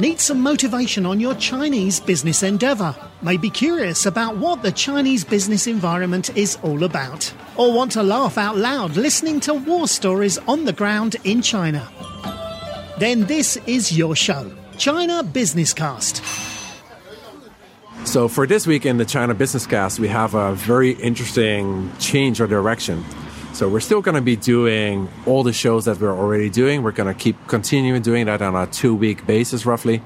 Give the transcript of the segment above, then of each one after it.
Need some motivation on your Chinese business endeavor? May be curious about what the Chinese business environment is all about? Or want to laugh out loud listening to war stories on the ground in China? Then this is your show, China Business Cast. So, for this week in the China Business Cast, we have a very interesting change or direction. So, we're still going to be doing all the shows that we're already doing. We're going to keep continuing doing that on a two week basis, roughly.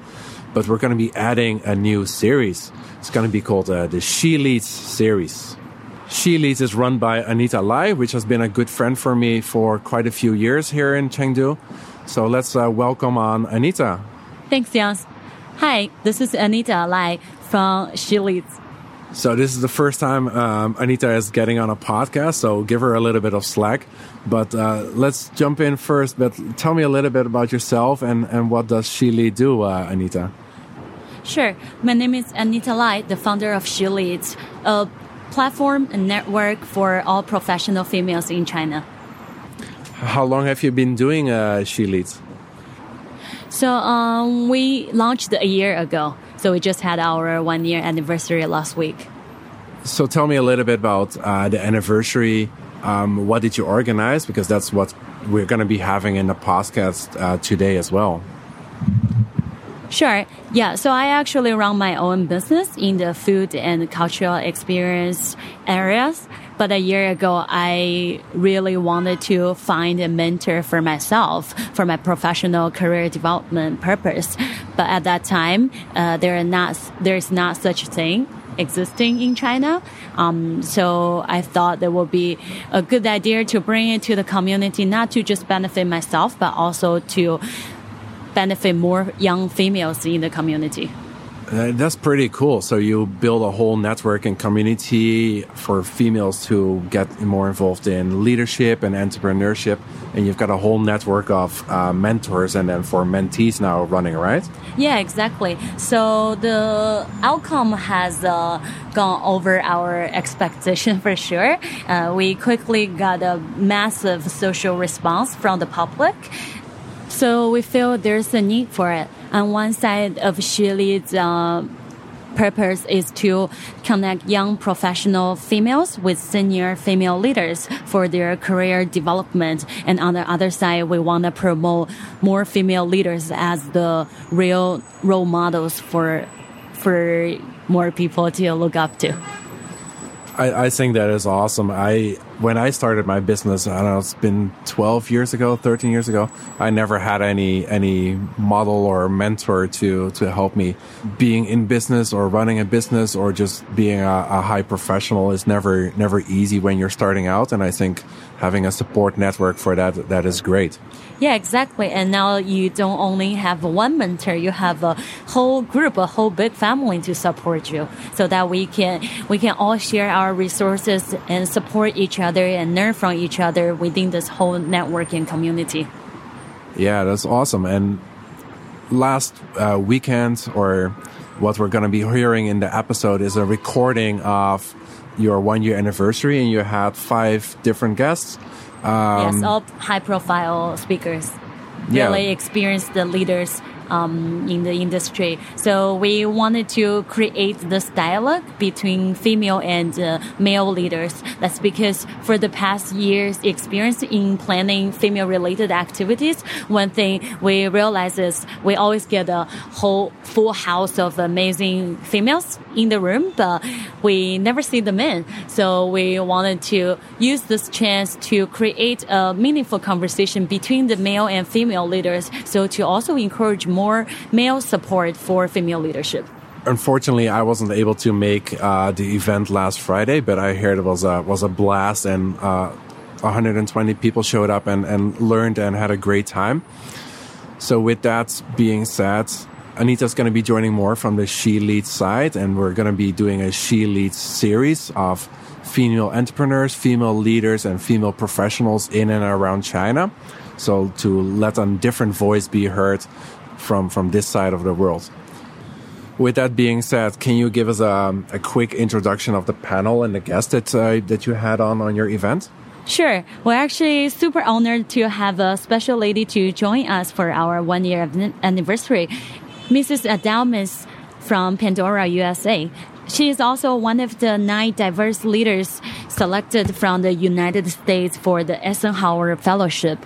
But we're going to be adding a new series. It's going to be called uh, the She Leads series. She Leads is run by Anita Lai, which has been a good friend for me for quite a few years here in Chengdu. So, let's uh, welcome on Anita. Thanks, Jans. Hi, this is Anita Lai from She Leads. So this is the first time um, Anita is getting on a podcast, so give her a little bit of slack. But uh, let's jump in first. But tell me a little bit about yourself and, and what does She Lead do, uh, Anita? Sure. My name is Anita Lai, the founder of She Leads, a platform and network for all professional females in China. How long have you been doing uh, She Leads? So um, we launched a year ago. So we just had our one year anniversary last week. So tell me a little bit about uh, the anniversary. Um, what did you organize? Because that's what we're going to be having in the podcast uh, today as well. Sure. Yeah. So I actually run my own business in the food and cultural experience areas. But a year ago, I really wanted to find a mentor for myself for my professional career development purpose. But at that time, uh, there are not there's not such a thing existing in China. Um, so I thought it would be a good idea to bring it to the community, not to just benefit myself, but also to benefit more young females in the community. That's pretty cool. So you build a whole network and community for females to get more involved in leadership and entrepreneurship, and you've got a whole network of uh, mentors and then for mentees now running, right? Yeah, exactly. So the outcome has uh, gone over our expectation for sure. Uh, we quickly got a massive social response from the public. So we feel there's a need for it. On one side of She Leads' uh, purpose is to connect young professional females with senior female leaders for their career development. And on the other side, we want to promote more female leaders as the real role models for for more people to look up to. I, I think that is awesome. I when I started my business, I don't know, it's been 12 years ago, 13 years ago. I never had any any model or mentor to to help me. Being in business or running a business or just being a, a high professional is never never easy when you're starting out. And I think having a support network for that that is great. Yeah, exactly. And now you don't only have one mentor, you have a whole group, a whole big family to support you so that we can we can all share our resources and support each other and learn from each other within this whole networking community. Yeah, that's awesome. And last uh, weekend or what we're going to be hearing in the episode is a recording of your one year anniversary and you had five different guests um, yes, all high profile speakers, yeah. really experienced the leaders um, in the industry. So we wanted to create this dialogue between female and uh, male leaders. That's because for the past years experience in planning female related activities, one thing we realize is we always get a whole full house of amazing females in the room, but we never see the men. So we wanted to use this chance to create a meaningful conversation between the male and female leaders. So to also encourage more male support for female leadership. Unfortunately, I wasn't able to make uh, the event last Friday, but I heard it was a was a blast, and uh, 120 people showed up and, and learned and had a great time. So, with that being said, Anita's going to be joining more from the She Leads side, and we're going to be doing a She Leads series of female entrepreneurs, female leaders, and female professionals in and around China. So to let a different voice be heard from from this side of the world. With that being said, can you give us a, a quick introduction of the panel and the guests that uh, that you had on on your event? Sure. We're actually super honored to have a special lady to join us for our one year anniversary. Mrs. Adalmis from Pandora, USA. She is also one of the nine diverse leaders selected from the United States for the Eisenhower Fellowship.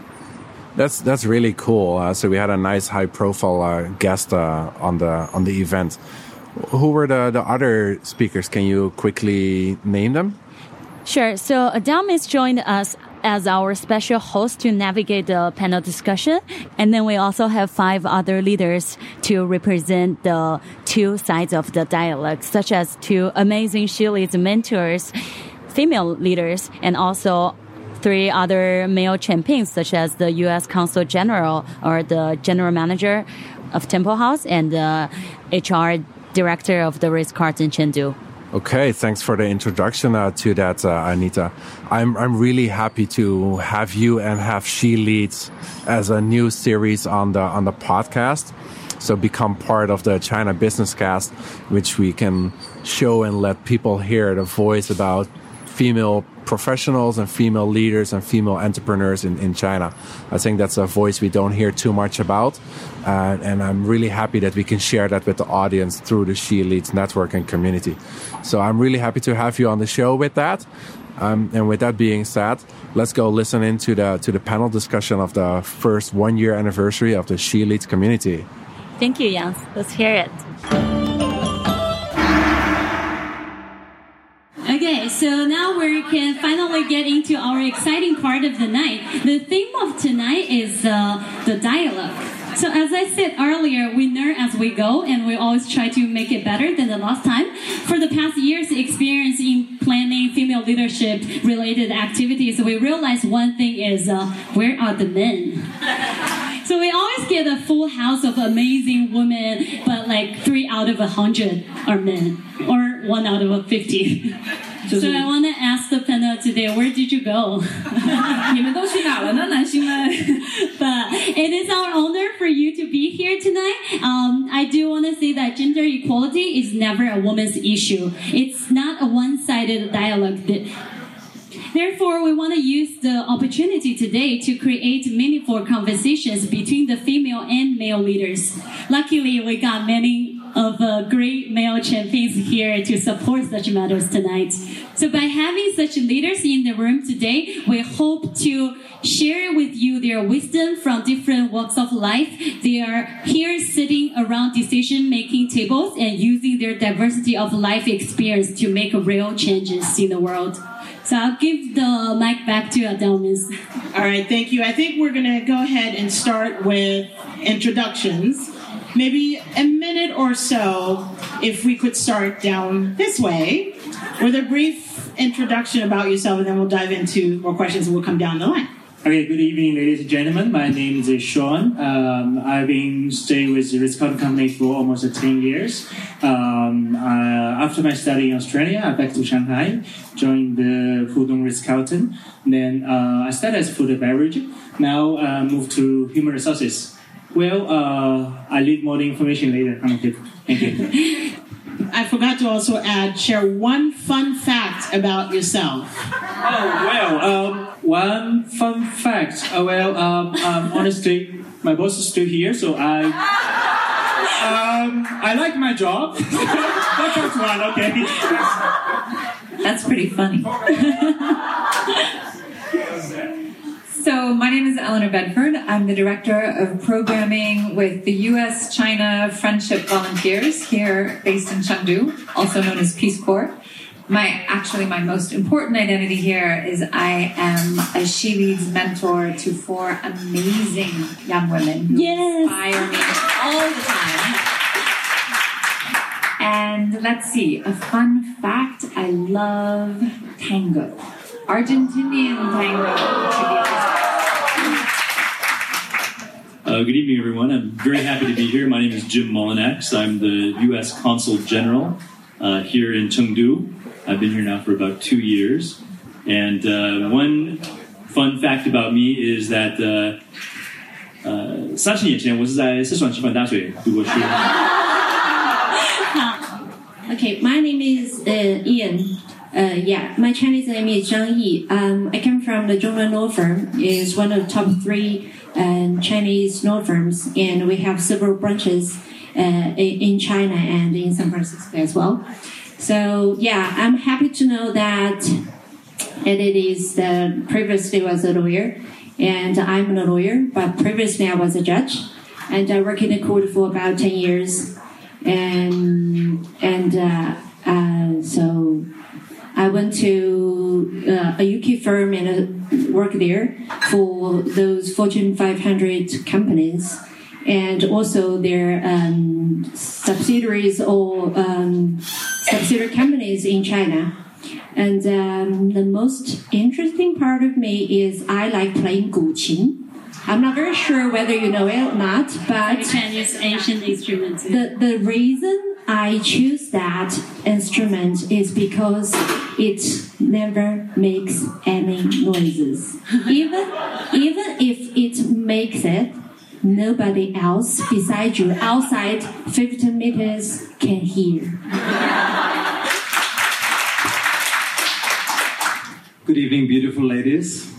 That's that's really cool. Uh, so we had a nice high profile uh, guest uh, on the on the event. Who were the, the other speakers? Can you quickly name them? Sure. So Adalmis joined us as our special host to navigate the panel discussion. And then we also have five other leaders to represent the two sides of the dialogue, such as two amazing She Leads mentors, female leaders, and also three other male champions, such as the U.S. Consul General or the General Manager of Temple House and the HR Director of the Ritz in Chengdu. Okay, thanks for the introduction uh, to that, uh, Anita. I'm I'm really happy to have you and have She Leads as a new series on the on the podcast. So become part of the China Business Cast, which we can show and let people hear the voice about female professionals and female leaders and female entrepreneurs in, in China. I think that's a voice we don't hear too much about. Uh, and I'm really happy that we can share that with the audience through the She Leads network and community. So I'm really happy to have you on the show with that. Um, and with that being said, let's go listen into the to the panel discussion of the first one year anniversary of the She Leads community. Thank you, Jans. Let's hear it. Okay, so now we can finally get into our exciting part of the night. The theme of tonight is uh, the dialogue. So as I said earlier, we learn as we go, and we always try to make it better than the last time. For the past years' experience in planning female leadership related activities, we realized one thing is uh, where are the men? So we always get a full house of amazing women, but like three out of a hundred are men, or one out of a fifty. So I want to ask the panel today, where did you go? 你们都去哪了呢，男性们？ but it is our honor for you to be here tonight. Um, I do want to say that gender equality is never a woman's issue. It's not a one-sided dialogue. Therefore, we want to use the opportunity today to create meaningful conversations between the female and male leaders. Luckily, we got many of uh, great male champions here to support such matters tonight. So by having such leaders in the room today, we hope to share with you their wisdom from different walks of life. They are here sitting around decision-making tables and using their diversity of life experience to make real changes in the world. So I'll give the mic back to Adelmis. All right, thank you. I think we're going to go ahead and start with introductions. Maybe a minute or so, if we could start down this way with a brief introduction about yourself, and then we'll dive into more questions and we'll come down the line. Okay, good evening, ladies and gentlemen. My name is Sean. Um, I've been staying with the Ritz Carlton Company for almost 10 years. Um, uh, after my study in Australia, I back to Shanghai, joined the Pudong Ritz Carlton. Then uh, I started as food and beverage. Now uh, moved to human resources. Well, uh, I leave more information later. Thank you. I forgot to also add, share one fun fact about yourself. Oh well, um, one fun fact. Uh, well, um, um, honestly, my boss is still here, so I um, I like my job. that counts one, okay. That's pretty funny. so, my name is Eleanor Bedford. I'm the director of programming with the U.S. China Friendship Volunteers here based in Chengdu, also known as Peace Corps. My actually my most important identity here is I am a She Leads mentor to four amazing young women who Yes. inspire me all the time. And let's see, a fun fact I love tango. Argentinian tango. to be Uh, good evening, everyone. I'm very happy to be here. My name is Jim Molinax. I'm the U.S. Consul General uh, here in Chengdu. I've been here now for about two years. And uh, one fun fact about me is that uh, 呃，三十年前我是在四川师范大学读过书。 Okay, my name is uh, Ian. Uh, yeah, my Chinese name is Zhang Yi. Um, I come from the Zhongren Law Firm. is one of the top three um, Chinese law firms, and we have several branches uh, in, in China and in San Francisco as well. So yeah, I'm happy to know that and it is uh, previously was a lawyer, and I'm a lawyer, but previously I was a judge, and I worked in the court for about ten years, and and uh, uh, so I went to uh, a UK firm and worked there for those Fortune 500 companies, and also their um, subsidiaries or um, subsidiary companies in China. And um, the most interesting part of me is I like playing guqin. I'm not very sure whether you know it or not, but Chinese ancient instruments. the, the reason I choose that instrument is because it never makes any noises. even, even if it makes it, nobody else besides you outside 50 meters can hear. Good evening, beautiful ladies.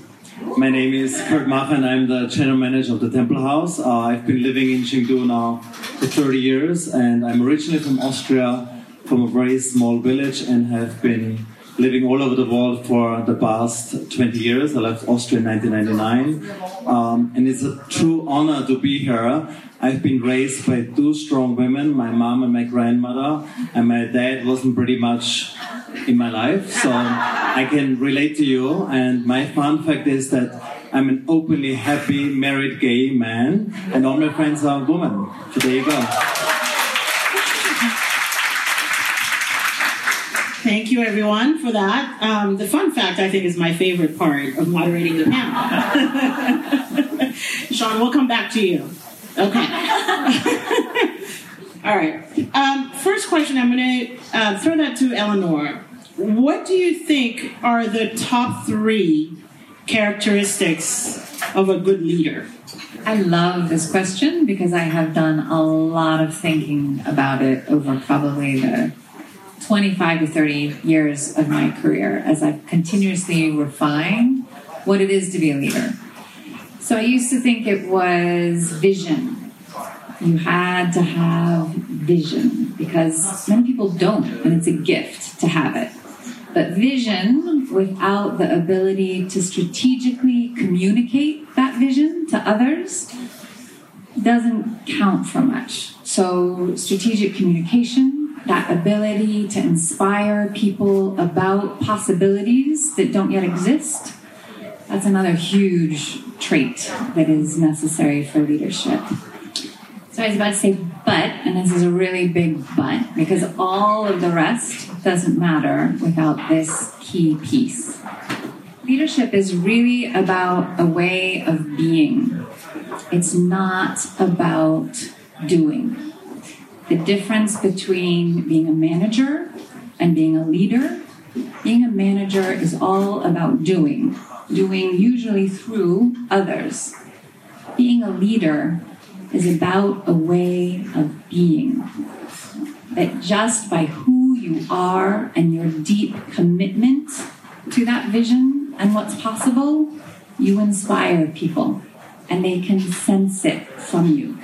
My name is Kurt Macher and I'm the general manager of the Temple House. Uh, I've been living in Chengdu now for 30 years and I'm originally from Austria, from a very small village and have been living all over the world for the past 20 years. I left Austria in 1999 um, and it's a true honor to be here. I've been raised by two strong women, my mom and my grandmother, and my dad wasn't pretty much in my life, so I can relate to you. And my fun fact is that I'm an openly happy married gay man, and all my friends are women. So there you go. Thank you, everyone, for that. Um, the fun fact, I think, is my favorite part of moderating the panel. Sean, we'll come back to you. Okay. All right. Um, first question, I'm going to uh, throw that to Eleanor. What do you think are the top three characteristics of a good leader? I love this question because I have done a lot of thinking about it over probably the 25 to 30 years of my career as I've continuously refined what it is to be a leader. So I used to think it was vision. You had to have vision because many people don't, and it's a gift to have it. But vision without the ability to strategically communicate that vision to others doesn't count for much. So, strategic communication, that ability to inspire people about possibilities that don't yet exist, that's another huge trait that is necessary for leadership. So I was about to say but, and this is a really big but, because all of the rest doesn't matter without this key piece. Leadership is really about a way of being. It's not about doing. The difference between being a manager and being a leader, being a manager is all about doing, doing usually through others. Being a leader is about a way of being. That just by who you are and your deep commitment to that vision and what's possible, you inspire people and they can sense it from you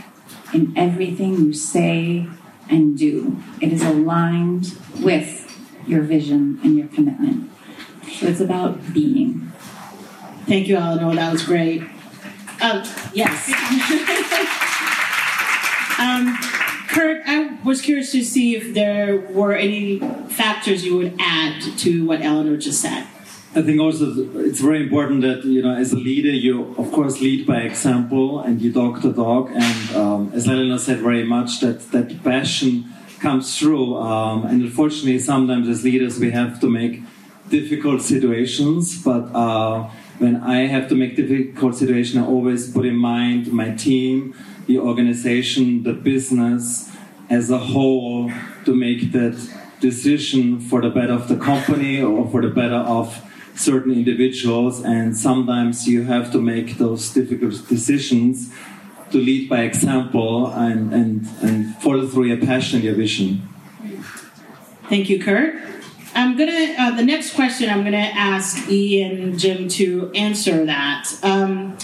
in everything you say and do. It is aligned with your vision and your commitment. So it's about being. Thank you, Eleanor. That was great. Um, yes. um, Kurt, I was curious to see if there were any factors you would add to what Eleanor just said. I think also it's very important that you know, as a leader, you of course lead by example and you talk the talk. And um, as Eleanor said, very much that that passion comes through. Um, and unfortunately, sometimes as leaders, we have to make difficult situations. But uh, when I have to make difficult situations, I always put in mind my team, the organization, the business as a whole to make that decision for the better of the company or for the better of certain individuals. And sometimes you have to make those difficult decisions to lead by example and, and, and follow through your passion, your vision. Thank you, Kurt. I'm gonna. Uh, the next question I'm gonna ask Ian Jim to answer that. Um,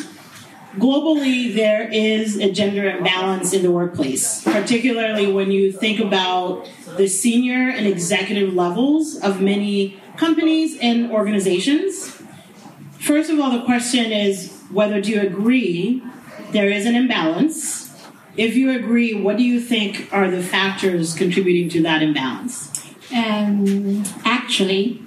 globally there is a gender imbalance in the workplace, particularly when you think about the senior and executive levels of many companies and organizations. First of all, the question is whether do you agree there is an imbalance? If you agree, what do you think are the factors contributing to that imbalance? Um, actually,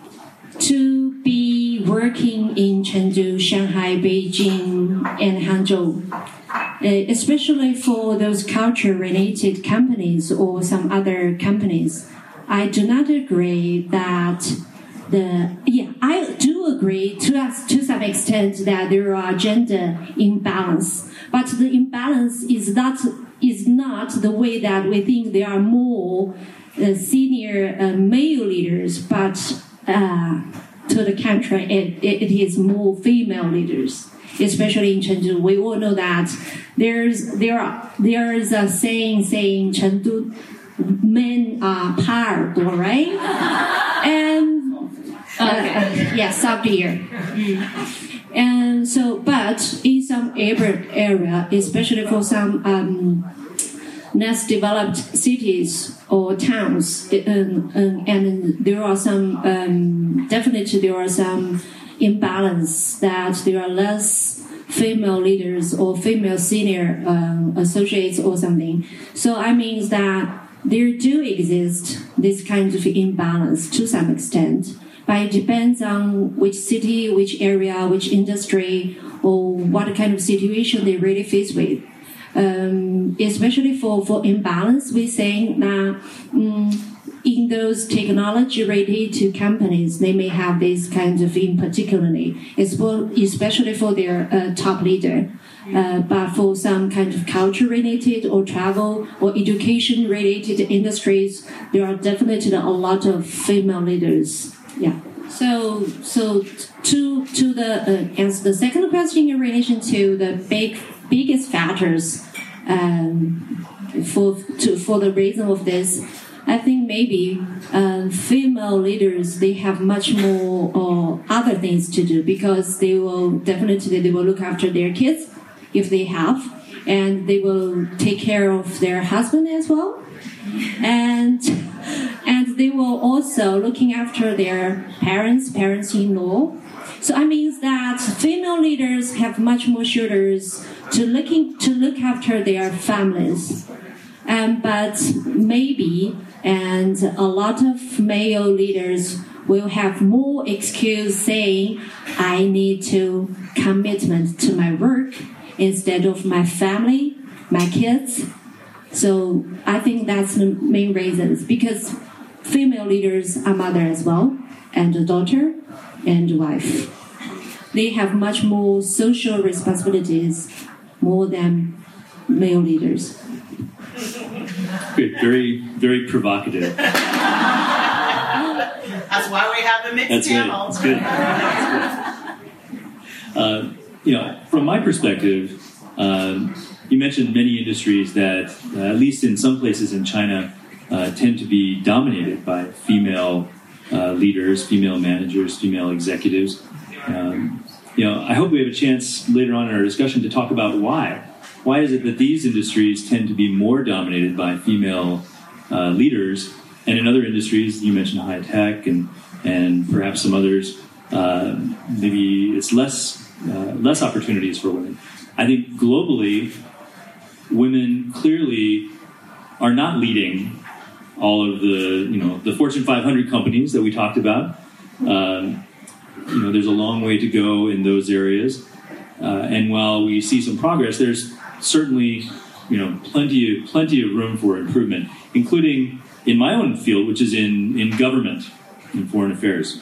to be working in Chengdu, Shanghai, Beijing, and Hangzhou, uh, especially for those culture related companies or some other companies, I do not agree that the yeah I do agree to us to some extent that there are gender imbalance, but the imbalance is not is not the way that we think there are more uh, senior uh, male leaders, but uh, to the contrary, it, it, it is more female leaders. Especially in Chengdu, we all know that there's there are there is a saying saying Chengdu men are powerful, right? and uh, yeah, sub here. And so, but in some urban area, especially for some um, less developed cities or towns, um, um, and there are some um, definitely there are some imbalance that there are less female leaders or female senior um, associates or something. So I mean that there do exist this kind of imbalance to some extent, but it depends on which city, which area, which industry, or what kind of situation they really face with. Um, especially for, for imbalance, we saying that um, in those technology related to companies, they may have this kind of in particularly, especially for their uh, top leader. Uh, but for some kind of culture related or travel or education related industries, there are definitely a lot of female leaders. Yeah. So, so to to the uh, answer the second question in relation to the big biggest factors um, for to for the reason of this, I think maybe uh, female leaders they have much more uh, other things to do because they will definitely they will look after their kids if they have, and they will take care of their husband as well, and and they will also looking after their parents, parents-in-law. So I means that female leaders have much more shoulders to looking to look after their families. Um, but maybe, and a lot of male leaders will have more excuse saying, I need to commitment to my work instead of my family, my kids. So I think that's the main reasons because female leaders are mother as well, and a daughter and wife. They have much more social responsibilities more than male leaders. Good, very, very provocative. That's why we have the mixed That's panel. good. That's good. Uh, you know, from my perspective, um, you mentioned many industries that, uh, at least in some places in China, uh, tend to be dominated by female uh, leaders, female managers, female executives. Um, you know, I hope we have a chance later on in our discussion to talk about why. Why is it that these industries tend to be more dominated by female uh, leaders, and in other industries, you mentioned high tech and and perhaps some others, uh, maybe it's less uh, less opportunities for women. I think globally, women clearly are not leading all of the you know the Fortune 500 companies that we talked about. Um, you know, there's a long way to go in those areas, uh, and while we see some progress, there's certainly you know plenty of plenty of room for improvement, including in my own field, which is in in government, in foreign affairs.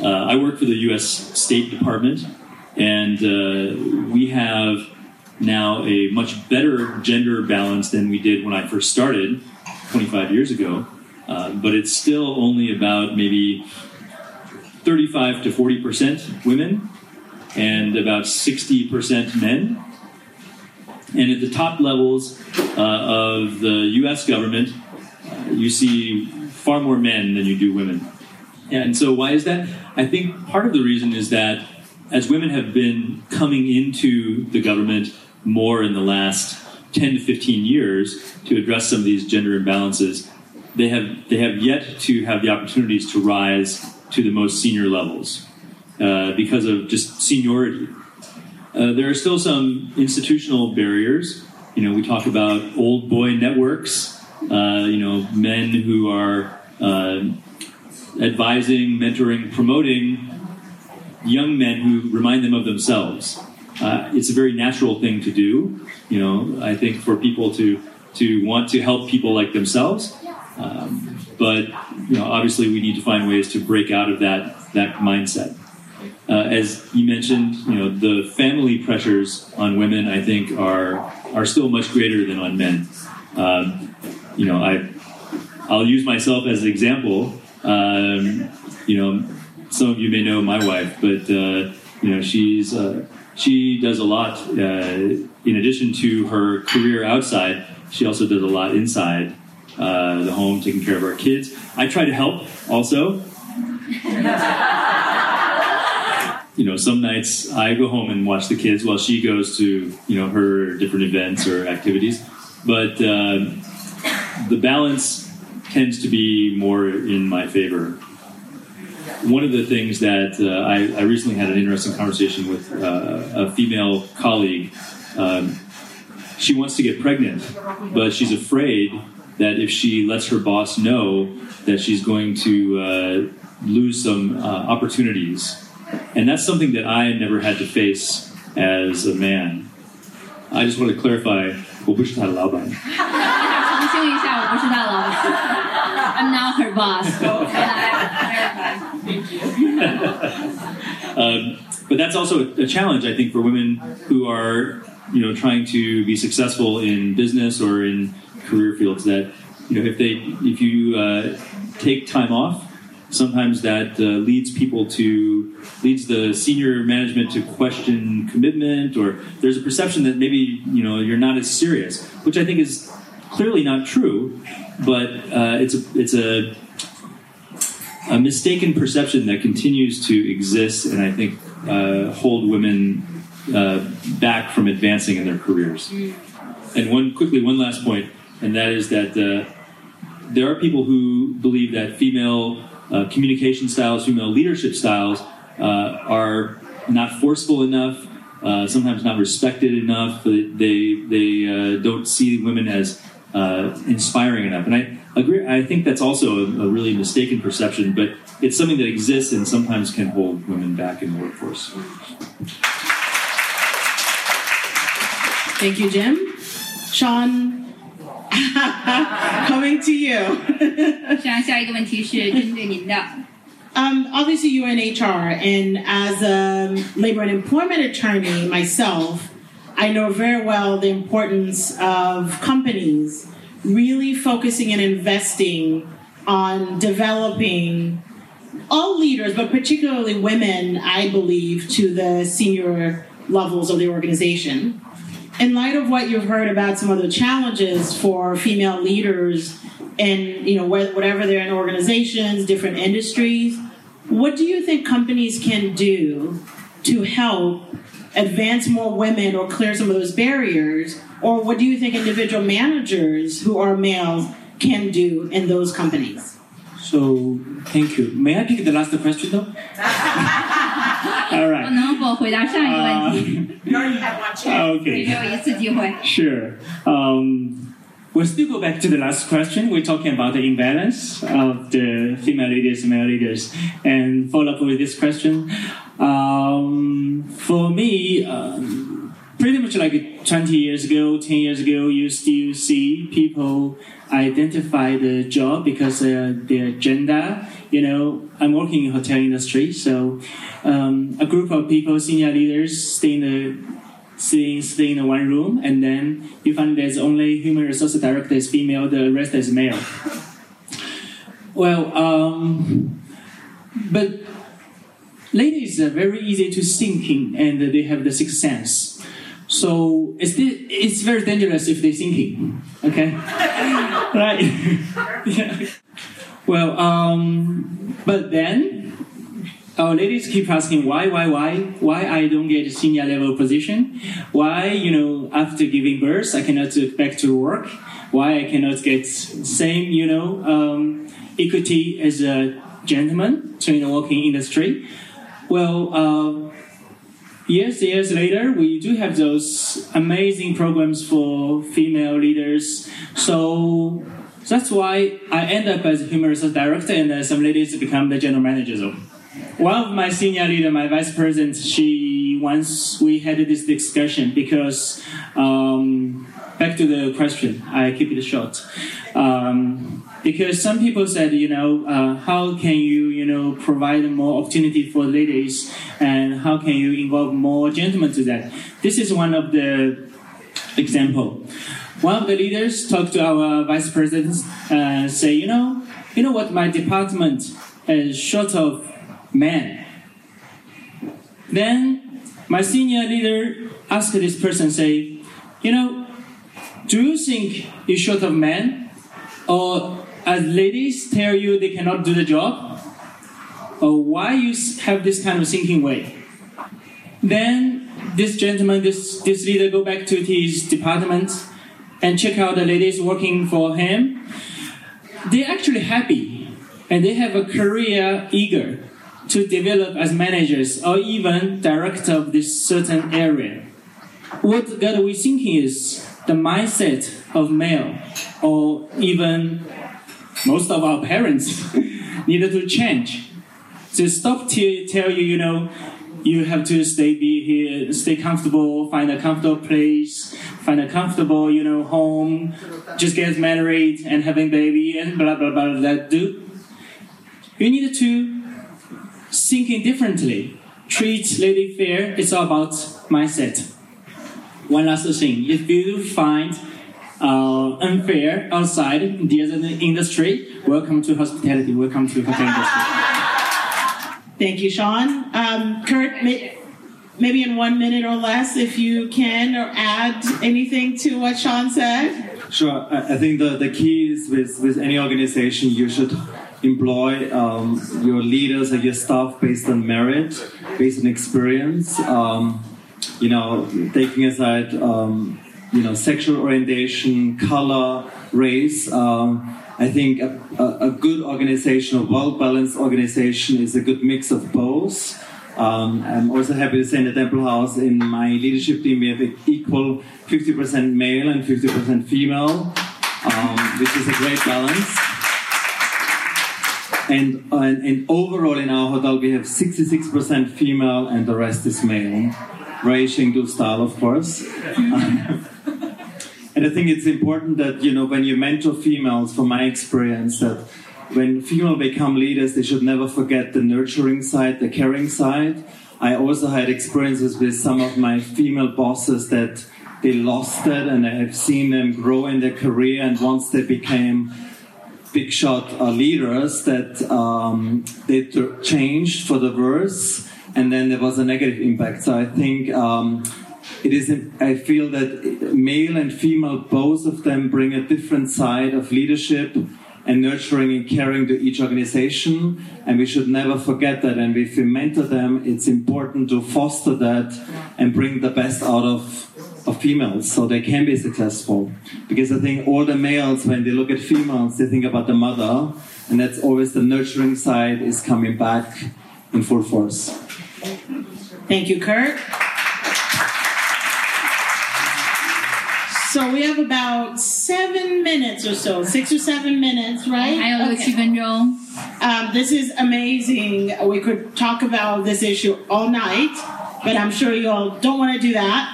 Uh, I work for the U.S. State Department, and uh, we have now a much better gender balance than we did when I first started 25 years ago. Uh, but it's still only about maybe 35 to 40 percent women and about 60 percent men. And at the top levels uh, of the U.S. government, uh, you see far more men than you do women. And so, why is that? I think part of the reason is that as women have been coming into the government more in the last 10 to 15 years to address some of these gender imbalances, they have, they have yet to have the opportunities to rise to the most senior levels uh, because of just seniority. Uh, there are still some institutional barriers. You know, we talk about old boy networks, uh, you know, men who are uh, advising, mentoring, promoting young men who remind them of themselves. Uh, it's a very natural thing to do. You know, I think for people to to want to help people like themselves, um, but you know, obviously we need to find ways to break out of that that mindset. Uh, as you mentioned, you know, the family pressures on women, I think, are are still much greater than on men. Um, you know, I I'll use myself as an example. Um, you know, some of you may know my wife, but uh, you know, she's uh, she does a lot. Uh, in addition to her career outside, she also does a lot inside uh, the home, taking care of our kids. I try to help also. you know, some nights I go home and watch the kids while she goes to you know her different events or activities. But uh, the balance tends to be more in my favor One of the things that uh, I, I, recently had an interesting conversation with uh, a female colleague. Um, she wants to get pregnant, but she's afraid that if she lets her boss know that she's going to uh, lose some uh, opportunities and that's something that I never had to face as a man. I just want to clarify, 我不是他的老板。澄清一下，我不是他的老板。I'm not her boss. Um, but that's also a, a challenge, I think, for women who are, you know, trying to be successful in business or in career fields. That you know, if they, if you uh, take time off sometimes that uh, leads people to leads the senior management to question commitment or there's a perception that maybe you know you're not as serious which i think is clearly not true but uh, it's a it's a a mistaken perception that continues to exist and i think uh, hold women uh, back from advancing in their careers and one quickly one last point and that is that uh, there are people who believe that female uh, communication styles, female leadership styles uh, are not forceful enough, uh, sometimes not respected enough. They they don't see women as inspiring enough, and I agree. I think that's also a, a, really mistaken perception, but it's something that exists and sometimes can hold women back in the workforce. Thank you, Jim. Sean, Coming to you. Um, obviously, you're in HR, and as a labor and employment attorney myself, I know very well the importance of companies really focusing and investing on developing all leaders, but particularly women, I believe, to the senior levels of the organization. In light of what you've heard about some of the challenges for female leaders in you know whatever they're in organizations different industries what do you think companies can do to help advance more women or clear some of those barriers or what do you think individual managers who are males can do in those companies so thank you may i pick the last question though All right. 能否回答上一个问题？You already have one chance. Okay. 只有一次机会。Sure. Um, we still go back to the last question. We're talking about the imbalance of the female leaders and male leaders. And follow up with this question. Um, for me, um, pretty much like 20 years ago, 10 years ago, you still see people identify the job because uh, their gender you know, I'm working in hotel industry, so um, a group of people, senior leaders, stay in the sitting, stay in one room, and then you find there's only human resource director is female, the rest is male. Well, um, but ladies are very easy to thinking, and they have the sixth sense. So it's it's very dangerous if they're thinking. Okay, right? yeah. Well, um, but then our ladies keep asking why, why, why, why I don't get a senior level position, why you know after giving birth I cannot get back to work, why I cannot get same you know um, equity as a gentleman to in the working industry. Well, uh, years years later, we do have those amazing programs for female leaders. So that's why I end up as a human resource director, and uh, some ladies become the general managers. Of. One of my senior leader, my vice president, she once we had this discussion because um, back to the question, I keep it short. Um, because some people said, you know, uh, how can you, you know, provide more opportunity for ladies, and how can you involve more gentlemen to that? This is one of the example. One of the leaders talked to our vice president, uh, say, you know, you know what, my department is short of men. Then my senior leader asked this person, say, you know, do you think you're short of men? Or as ladies tell you they cannot do the job? Or why you have this kind of thinking way? Then this gentleman, this, this leader go back to his department and check out the ladies working for him. They're actually happy and they have a career eager to develop as managers or even director of this certain area. What God we think is the mindset of male or even most of our parents needed to change. To stop to tell you, you know, you have to stay be here, stay comfortable, find a comfortable place, find a comfortable, you know, home, just get married and having baby and blah blah blah that do. You need to thinking differently. Treat lady fair. It's all about mindset. One last thing: if you find uh, unfair outside the other industry, welcome to hospitality. Welcome to hotel industry. Thank you, Sean. Um, Kurt, may, maybe in one minute or less, if you can, or add anything to what Sean said. Sure. I I think the, the key is with, with any organization, you should employ um, your leaders or your staff based on merit, based on experience. Um, you know, taking aside um, you know sexual orientation, color, race. Um, I think a, a, a good organization, a well-balanced organization, is a good mix of both. Um, I'm also happy to say in the Temple House, in my leadership team, we have equal 50% male and 50% female, um, which is a great balance. And, and, and overall in our hotel, we have 66% female and the rest is male. Very Chengdu style, of course. and I think it's important that, you know, when you mentor females, from my experience, that when female become leaders, they should never forget the nurturing side, the caring side. I also had experiences with some of my female bosses that they lost it and I have seen them grow in their career and once they became big shot uh, leaders that um, they changed for the worse and then there was a negative impact. So i think um, it is i feel that male and female both of them bring a different side of leadership and nurturing and caring to each organization and we should never forget that and if we mentor them it's important to foster that and bring the best out of of females, so they can be successful. Because I think all the males, when they look at females, they think about the mother, and that's always the nurturing side is coming back in full force. Thank you, Kirk. So we have about seven minutes or so, six or seven minutes, right? Hi, always okay. Um, this is amazing. We could talk about this issue all night but I'm sure you all don't want to do that.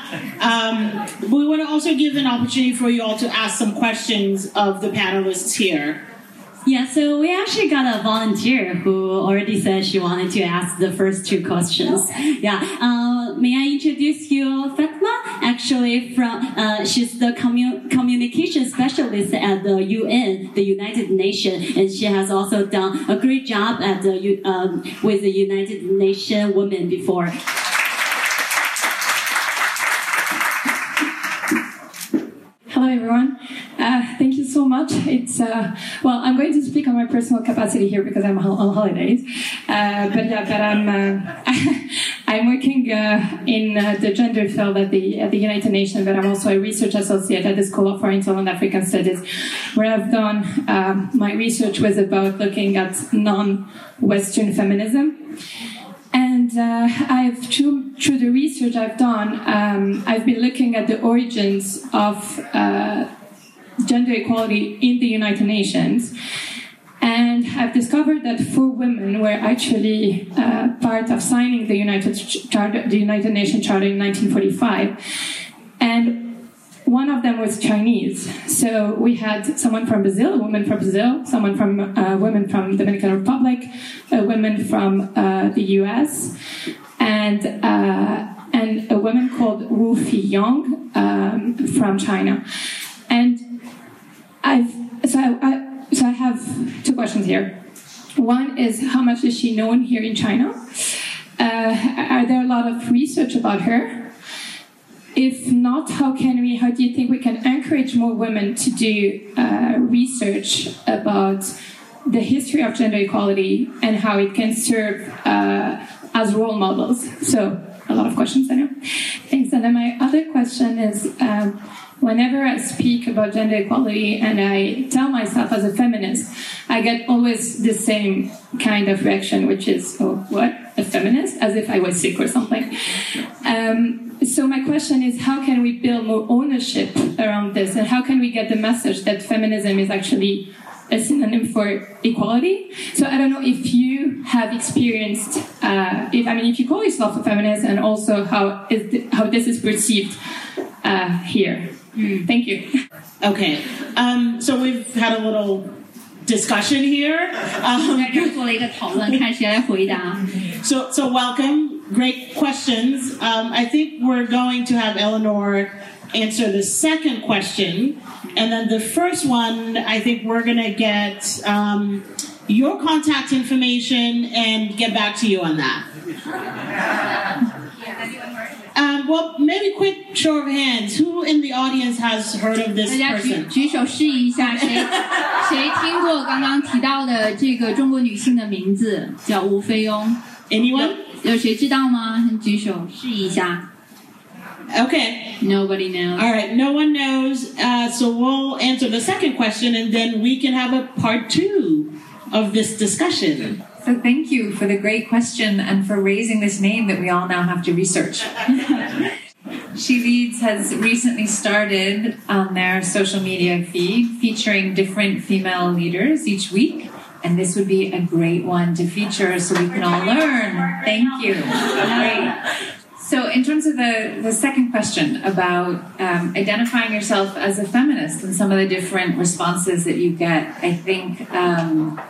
Um, we want to also give an opportunity for you all to ask some questions of the panelists here. Yeah, so we actually got a volunteer who already said she wanted to ask the first two questions. Yeah, uh, may I introduce you, Fatma? Actually, from uh, she's the commu- communication specialist at the UN, the United Nations, and she has also done a great job at the um, with the United Nations Women before. Hello, everyone. Uh, thank you so much. It's uh, well, I'm going to speak on my personal capacity here because I'm on holidays. Uh, but yeah, but I'm uh, I'm working uh, in the gender field at the at the United Nations. But I'm also a research associate at the School of Oriental and African Studies, where I've done my research was about looking at non-Western feminism. And uh, I've through, through the research I've done, um, I've been looking at the origins of uh, gender equality in the United Nations. And I've discovered that four women were actually uh, part of signing the United, Charter, the United Nations Charter in 1945. And one of them was Chinese. So we had someone from Brazil, a woman from Brazil, someone from uh, women from Dominican Republic, a woman from uh, the U.S., and uh, and a woman called Wu Yifang um, from China. And I've so I, I, so I have two questions here. One is how much is she known here in China? Uh, are there a lot of research about her? If not, how can we? How do you think we can encourage more women to do uh, research about the history of gender equality and how it can serve uh, as role models? So, a lot of questions, I know. Thanks. And then my other question is. Um, whenever I speak about gender equality and I tell myself as a feminist, I get always the same kind of reaction, which is, oh, what? A feminist? As if I was sick or something. Um, so my question is, how can we build more ownership around this? And how can we get the message that feminism is actually a synonym for equality. So I don't know if you have experienced, uh, if I mean, if you call yourself a feminist, and also how is how this is perceived uh, here. Mm, thank you. Okay. Um, so we've had a little discussion here. Um, so, so welcome. Great questions. Um, I think we're going to have Eleanor answer the second question. And then the first one, I think we're going to get um, your contact information and get back to you on that. Um, well, maybe quick show of hands. Who in the audience has heard of this 大家举 person? 举手试一下，谁谁听过刚刚提到的这个中国女性的名字叫吴飞翁 Anyone? 有有谁知道吗？举手试一下。 Okay. Nobody knows. All right. No one knows. Uh, so we'll answer the second question, and then we can have a part two of this discussion. So thank you for the great question and for raising this name that we all now have to research. She Leads has recently started on their social media feed featuring different female leaders each week. And this would be a great one to feature so we can all learn. Thank you. Great. So, in terms of the, the second question about um, identifying yourself as a feminist and some of the different responses that you get, I think um,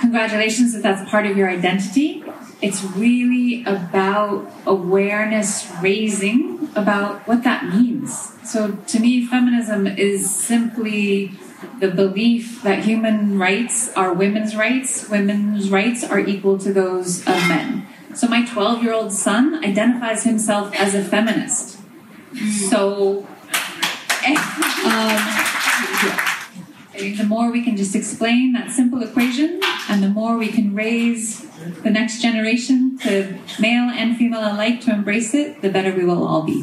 congratulations if that's part of your identity. It's really about awareness raising about what that means. So, to me, feminism is simply the belief that human rights are women's rights, women's rights are equal to those of men. So my 12 year old son identifies himself as a feminist. So um, I think the more we can just explain that simple equation and the more we can raise the next generation to male and female alike to embrace it, the better we will all be.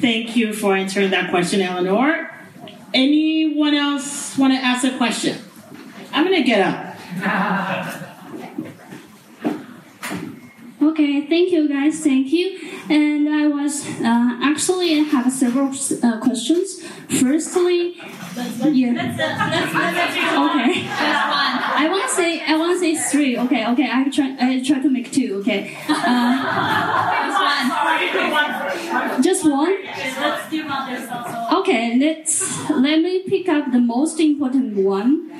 Thank you for answering that question, Eleanor. Anyone else want to ask a question? I'm going to get up. Okay, thank you guys, thank you. And I was uh, actually I have several uh, questions. Firstly. Okay. I want to say I want to say three. Okay, okay. I try I try to make two. Okay. Uh, just one. Okay, let's let me pick up the most important one.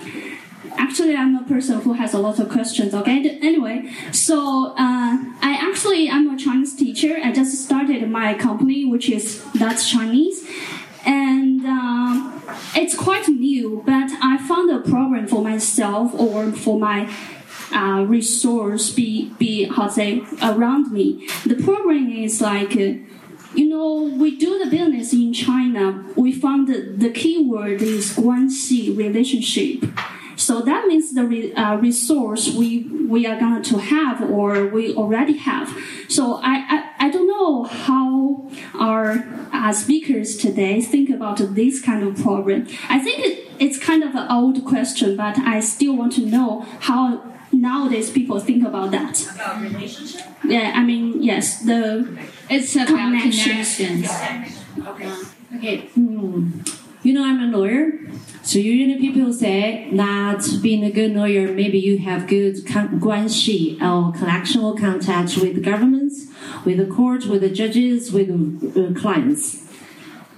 Actually, I'm a person who has a lot of questions. Okay, anyway, so uh, I actually I'm a Chinese teacher. I just started my company, which is That's Chinese, and um, it's quite new. But I found a problem for myself or for my uh, resource be be how to say around me. The problem is like. Uh, you know, we do the business in China. We found the key word is 关系 relationship. So that means the re, uh, resource we we are going to have or we already have. So I, I, I don't know how our uh, speakers today think about this kind of problem. I think it, it's kind of an old question, but I still want to know how nowadays people think about that. About relationship? Yeah, I mean, yes, the it's about connections. connections. Okay. Okay. Hmm. You know, I'm a lawyer. So usually people say that being a good lawyer, maybe you have good guanxi or collectional contact with governments, with the court, with the judges, with uh, clients.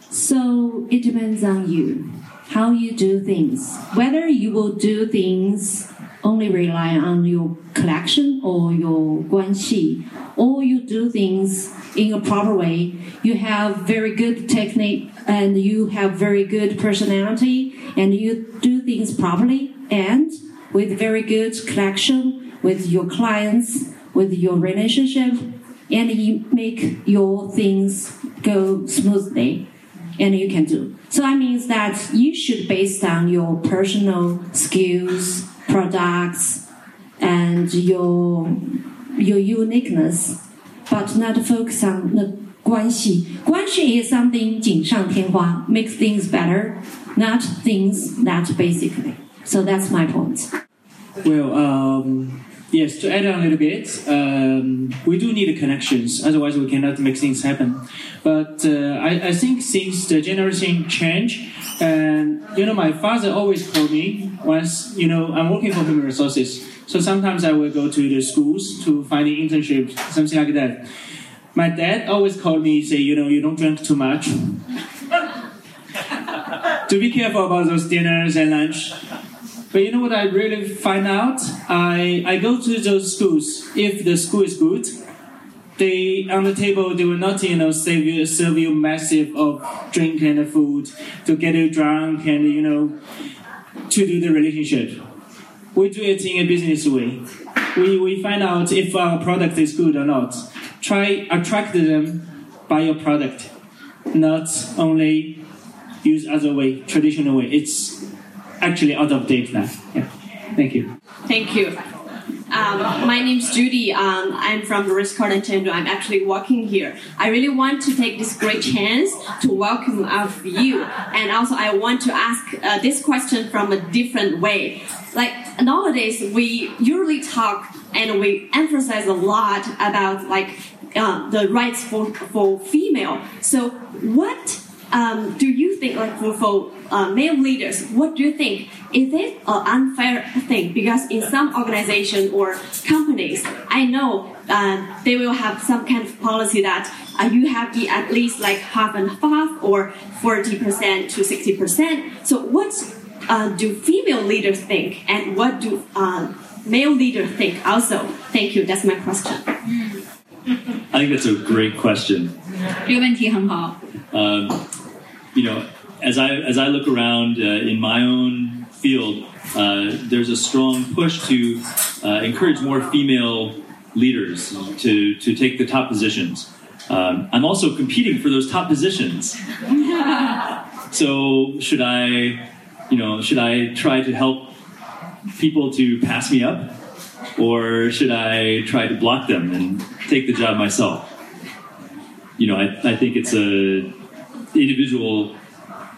So it depends on you, how you do things, whether you will do things only rely on your collection or your guanxi, or you do things in a proper way. You have very good technique and you have very good personality and you do things properly and with very good collection with your clients, with your relationship, and you make your things go smoothly and you can do. So that means that you should based on your personal skills, products, and your your uniqueness, but not focus on the 关系. 关系 is something 锦上添花, makes things better, not things that basically. So that's my point. Well, um, yes, to add on a little bit, um, we do need connections, otherwise we cannot make things happen. But uh, I, I think since the generation change, and you know, my father always called me once, you know, I'm working for human resources. So sometimes I will go to the schools to find an internship, something like that. My dad always called me, say, you know, you don't drink too much. to be careful about those dinners and lunch. But you know what I really find out? I, I go to those schools. If the school is good, they on the table they will not you know serve you serve you massive of drink and food to get you drunk and you know to do the relationship. We do it in a business way. We, we find out if our product is good or not. Try attract them by your product, not only use other way, traditional way. It's actually out of date now. Yeah. Thank you. Thank you. Um, my name's Judy. Um, I'm from the Ritz-Carlton Chengdu. I'm actually working here. I really want to take this great chance to welcome of you, and also I want to ask uh, this question from a different way. Like nowadays, we usually talk and we emphasize a lot about like uh, the rights for for female. So what um, do you think, like for, for uh, male leaders, what do you think? Is it an unfair thing? Because in some organization or companies, I know uh, they will have some kind of policy that uh, you have to at least like half and half or 40% to 60%. So what uh, do female leaders think and what do uh, male leaders think also? Thank you. That's my question. I think that's a great question. 这个问题很好。 Um, you know, as I as I look around uh, in my own field, uh, there's a strong push to uh, encourage more female leaders to to take the top positions. Um, I'm also competing for those top positions. So should I, you know, should I try to help people to pass me up, Or should I try to block them and take the job myself? You know, I, I think it's a individual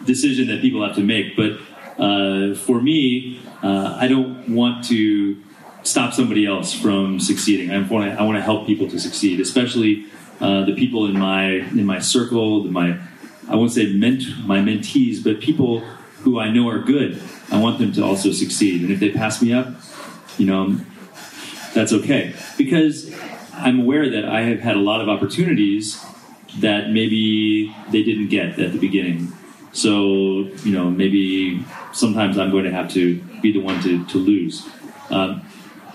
decision that people have to make. But uh, for me, uh, I don't want to stop somebody else from succeeding. I want to I want to help people to succeed, especially uh, the people in my in my circle, my I won't say ment my mentees, but people who I know are good. I want them to also succeed, and if they pass me up, you know, that's okay because I'm aware that I have had a lot of opportunities that maybe they didn't get at the beginning. So, you know, maybe sometimes I'm going to have to be the one to, to lose. Um,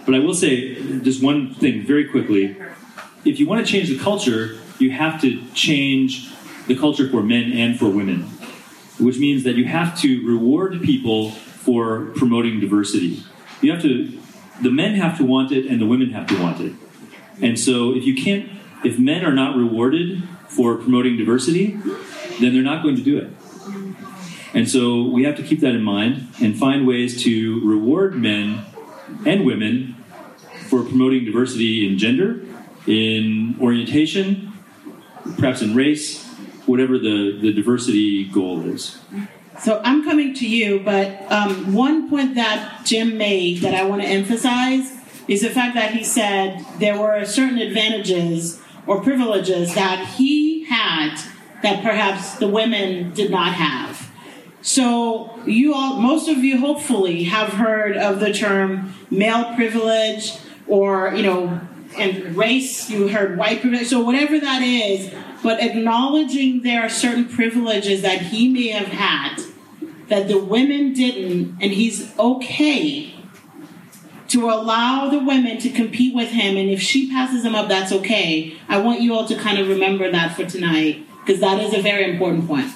but I will say just one thing very quickly. If you want to change the culture, you have to change the culture for men and for women, which means that you have to reward people for promoting diversity. You have to, the men have to want it and the women have to want it. And so if you can't if men are not rewarded for promoting diversity, then they're not going to do it. And so we have to keep that in mind and find ways to reward men and women for promoting diversity in gender, in orientation, perhaps in race, whatever the, the diversity goal is. So I'm coming to you, but um, one point that Jim made that I want to emphasize is the fact that he said there were certain advantages or privileges that he had that perhaps the women did not have. So you all, most of you hopefully have heard of the term male privilege or, you know, and race, you heard white privilege, so whatever that is, but acknowledging there are certain privileges that he may have had that the women didn't, and he's okay to allow the women to compete with him. And if she passes him up, that's okay. I want you all to kind of remember that for tonight, because that is a very important point.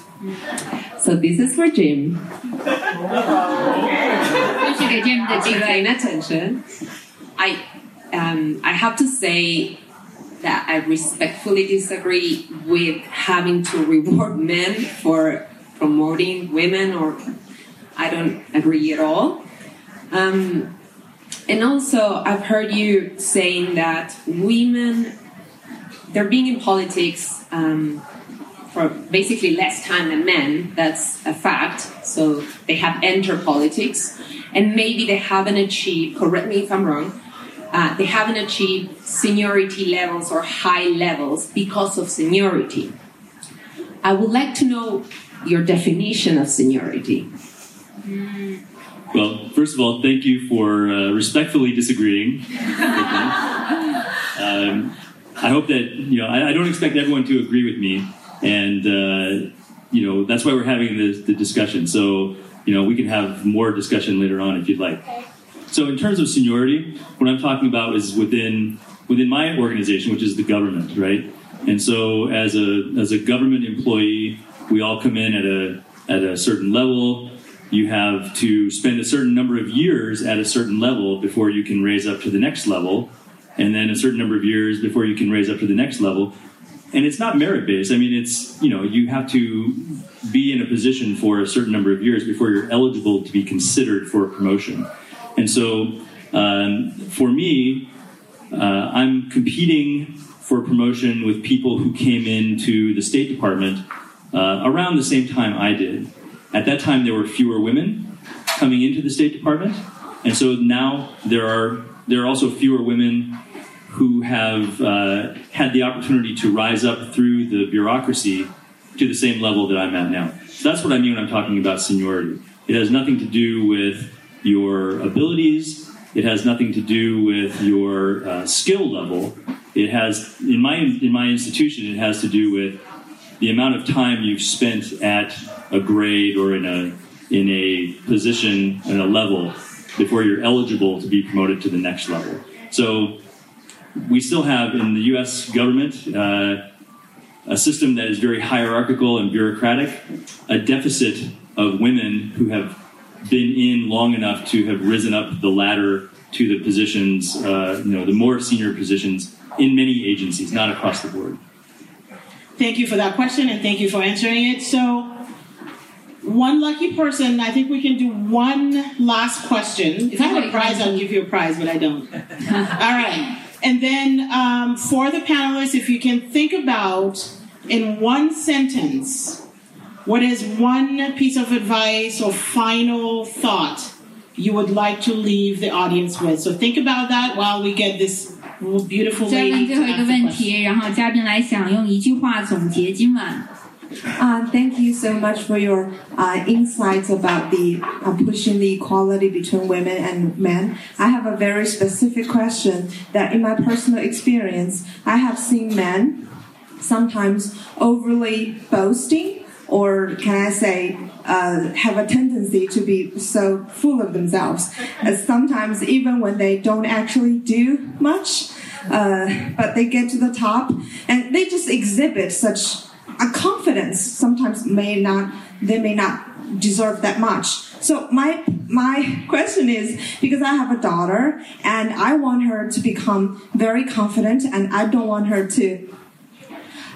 So this is for Jim. Jim, did you paying attention? I um, I have to say that I respectfully disagree with having to reward men for promoting women, or I don't agree at all. Um, and also, I've heard you saying that women, they're being in politics um, for basically less time than men. That's a fact. So they have entered politics, and maybe they haven't achieved. Correct me if I'm wrong. Uh, they haven't achieved seniority levels or high levels because of seniority. I would like to know your definition of seniority. Well, first of all, thank you for uh, respectfully disagreeing. um, I hope that you know. I, I don't expect everyone to agree with me, and uh, you know that's why we're having this, the discussion. So you know we can have more discussion later on if you'd like. So in terms of seniority, what I'm talking about is within within my organization, which is the government, right? And so as a as a government employee, we all come in at a at a certain level. You have to spend a certain number of years at a certain level before you can raise up to the next level, and then a certain number of years before you can raise up to the next level. And it's not merit based. I mean, it's you know you have to be in a position for a certain number of years before you're eligible to be considered for a promotion. And so, um, for me, uh, I'm competing for promotion with people who came into the State Department uh, around the same time I did. At that time, there were fewer women coming into the State Department, and so now there are there are also fewer women who have uh, had the opportunity to rise up through the bureaucracy to the same level that I'm at now. So that's what I mean when I'm talking about seniority. It has nothing to do with your abilities. It has nothing to do with your uh, skill level. It has, in my in my institution, it has to do with the amount of time you've spent at a grade or in a in a position and a level before you're eligible to be promoted to the next level. So we still have in the U.S. government uh, a system that is very hierarchical and bureaucratic, a deficit of women who have been in long enough to have risen up the ladder to the positions, uh, you know, the more senior positions in many agencies, not across the board. Thank you for that question and thank you for answering it. So, one lucky person, I think we can do one last question. If I had a prize, I'd give you a prize, but I don't. All right. And then um, for the panelists, if you can think about in one sentence, what is one piece of advice or final thought you would like to leave the audience with? So think about that while we get this beautiful 再问 lady 最 to 后一 ask 个 the 问 question. 题，然后嘉宾来想用一句话总结今晚。 Uh, thank you so much for your uh, insights about the uh, pushing the equality between women and men. I have a very specific question that, in my personal experience, I have seen men sometimes overly boasting, or can I say, uh, have a tendency to be so full of themselves. As sometimes, even when they don't actually do much, uh, but they get to the top and they just exhibit such a confidence sometimes may not they may not deserve that much. So my my question is because I have a daughter and I want her to become very confident and I don't want her to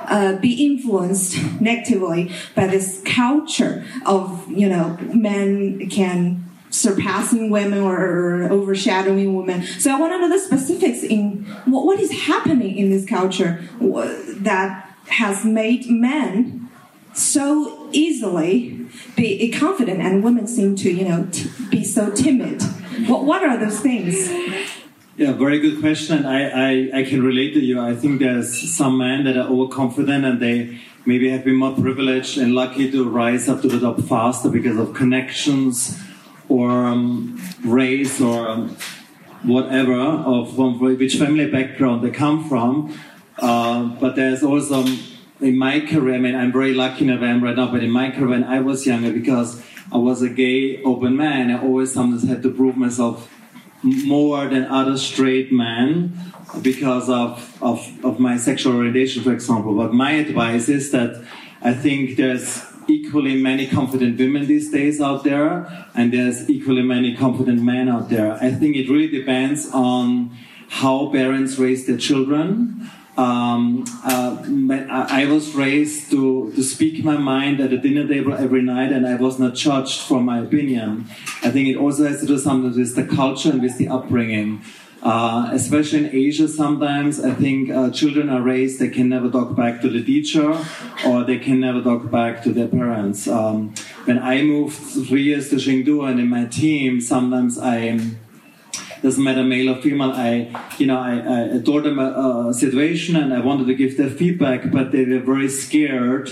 uh, be influenced negatively by this culture of you know men can surpassing women or overshadowing women. So I want to know the specifics in what, what is happening in this culture that has made men so easily be confident and women seem to you know be so timid. What what are those things? Yeah, very good question. I, I, I can relate to you. I think there's some men that are overconfident and they maybe have been more privileged and lucky to rise up to the top faster because of connections or um, race or um, whatever of from which family background they come from. Uh, but there's also in my career, I mean, I'm very lucky in I'm right now, but in my career when I was younger, because I was a gay open man, I always sometimes had to prove myself more than other straight men because of, of, of my sexual orientation, for example. But my advice is that I think there's equally many confident women these days out there, and there's equally many confident men out there. I think it really depends on how parents raise their children. Um, uh, I was raised to, to speak my mind at the dinner table every night, and I was not judged for my opinion. I think it also has to do something with the culture and with the upbringing. Uh, especially in Asia, sometimes I think uh, children are raised they can never talk back to the teacher or they can never talk back to their parents. Um, when I moved three years to Chengdu and in my team, sometimes I doesn't matter male or female. I, you know, I, I told them a, a, situation and I wanted to give their feedback, but they were very scared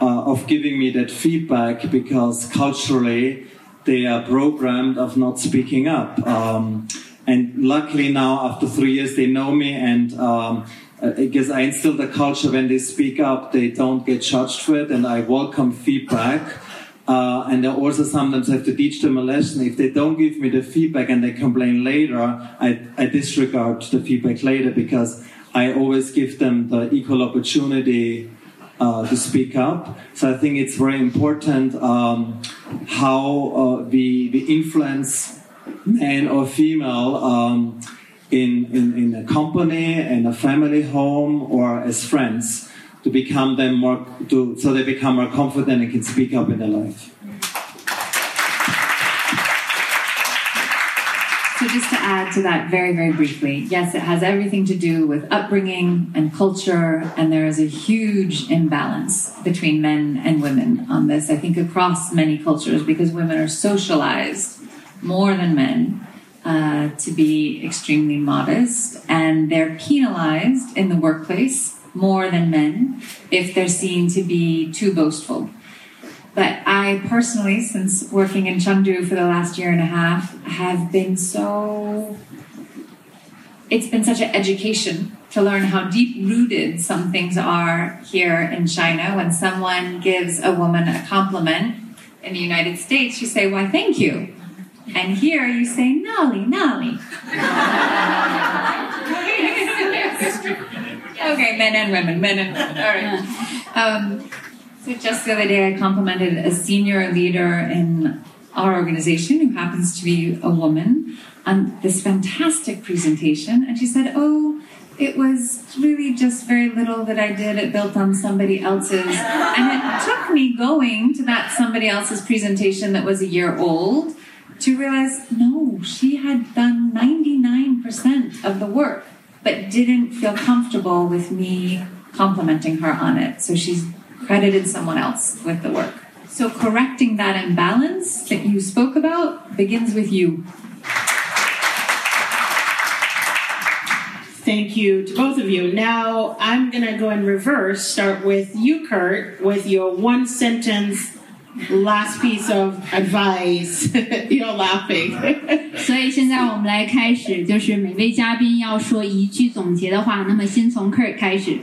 uh, of giving me that feedback because culturally they are programmed of not speaking up. Um, and luckily now, after three years, they know me and. Um, I guess I instill the culture when they speak up, they don't get judged for it, and I welcome feedback. Uh, and I also sometimes have to teach them a lesson. If they don't give me the feedback and they complain later, I, I disregard the feedback later because I always give them the equal opportunity uh, to speak up. So I think it's very important um, how uh, we, we influence man or female um, in, in, in a company, in a family home, or as friends to become them more to so they become more confident and can speak up in their life. So just to add to that very, very briefly, yes, it has everything to do with upbringing and culture, and there is a huge imbalance between men and women on this, I think, across many cultures, because women are socialized more than men uh, to be extremely modest, and they're penalized in the workplace more than men if they're seen to be too boastful. But I personally, since working in Chengdu for the last year and a half, have been so. It's been such an education to learn how deep rooted some things are here in China. When someone gives a woman a compliment in the United States, you say, Why, thank you. And here you say, Nali, Nali. okay, men and women, men and women. All right. Um, so just the other day, I complimented a senior leader in our organization who happens to be a woman on this fantastic presentation, and she said, "Oh." It was really just very little that I did. It built on somebody else's. And it took me going to that somebody else's presentation that was a year old to realize no, she had done 99% of the work but didn't feel comfortable with me complimenting her on it. So she's credited someone else with the work. So correcting that imbalance that you spoke about begins with you. Thank you to both of you. Now I'm going to go in reverse, start with you, Kurt, with your one sentence last piece of advice. You're laughing. 所以现在我们来开始，就是每位嘉宾要说一句总结的话。那么先从 Kurt 开始。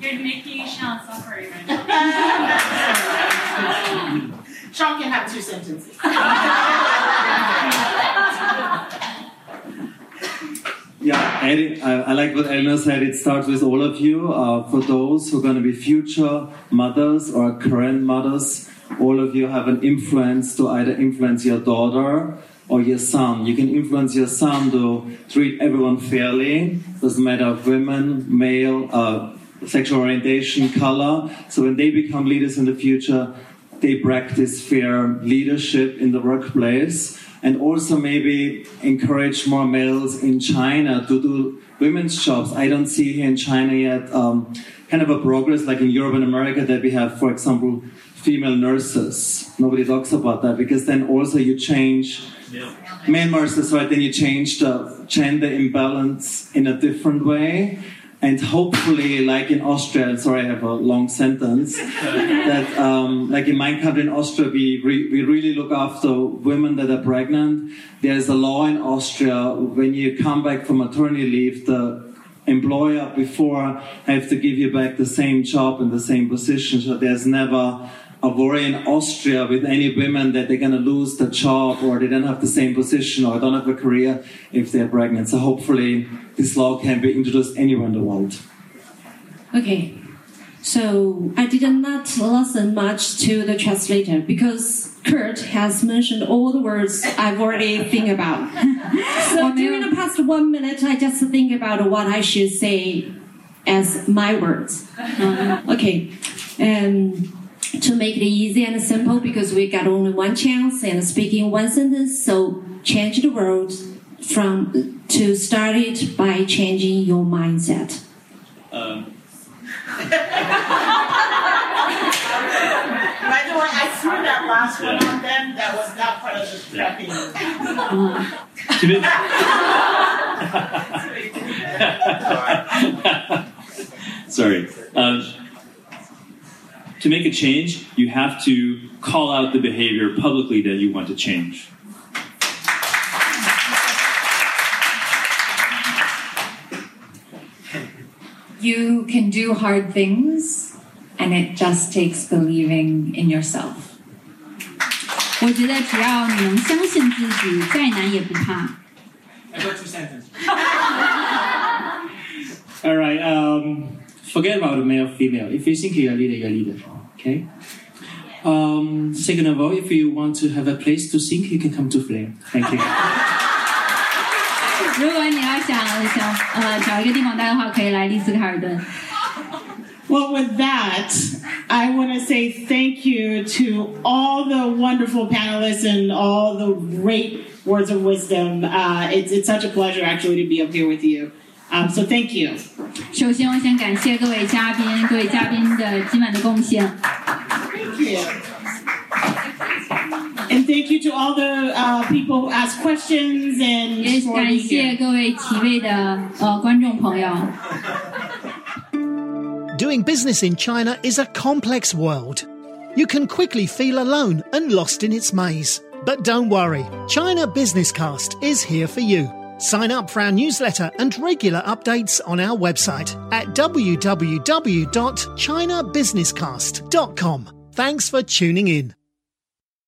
You're making Sean suffer right now. Sean can have two sentences. Yeah, Eddie, I, I, like what Eleanor said. It starts with all of you. Uh, for those who are going to be future mothers or current mothers, all of you have an influence to either influence your daughter or your son. You can influence your son to treat everyone fairly. Doesn't matter women, male, uh, sexual orientation, color. So when they become leaders in the future, they practice fair leadership in the workplace and also maybe encourage more males in China to do women's jobs. I don't see here in China yet um, kind of a progress like in Europe and America that we have, for example, female nurses. Nobody talks about that because then also you change yeah. male nurses, right? Then you change the gender imbalance in a different way and hopefully, like in Austria, sorry, I have a long sentence, that um, like in my country in Austria, we, re- we really look after women that are pregnant. There's a law in Austria when you come back from maternity leave, the employer before have to give you back the same job and the same position. So there's never a worry in Austria with any women that they're going to lose the job or they don't have the same position or don't have a career if they're pregnant. So hopefully this law can be introduced anywhere in the world. Okay, so I did not listen much to the translator because Kurt has mentioned all the words I've already think about. so during the past one minute, I just think about what I should say as my words. Uh, okay, and to make it easy and simple because we got only one chance and speaking one sentence. So change the world from to start it by changing your mindset. Um. By the way, I threw that last one on them. That was not part of the prepping. Uh. Sorry. Um, to make a change, you have to call out the behavior publicly that you want to change. You can do hard things, and it just takes believing in yourself. 我觉得只要你能相信自己，再难也不怕。I got two sentences. All right. Um, forget about the male, female. If you think you're a leader, you're a leader. Okay. Um, second of all, if you want to have a place to sing, you can come to Flame. Thank you. 如果你要想想呃找一个地方待的话，可以来丽思卡尔顿。Well, with that, I want to say thank you to all the wonderful panelists and all the great words of wisdom. Uh, it's, it's such a pleasure actually to be up here with you. Um, so thank you. 首先，我先感谢各位嘉宾，各位嘉宾的今晚的贡献。Thank you. And thank you to all the uh, people who asked questions and 也感谢各位提问的呃观众朋友。Doing business in China is a complex world. You can quickly feel alone and lost in its maze. But don't worry, China Business Cast is here for you. Sign up for our newsletter and regular updates on our website at www.chinabusinesscast.com. Thanks for tuning in.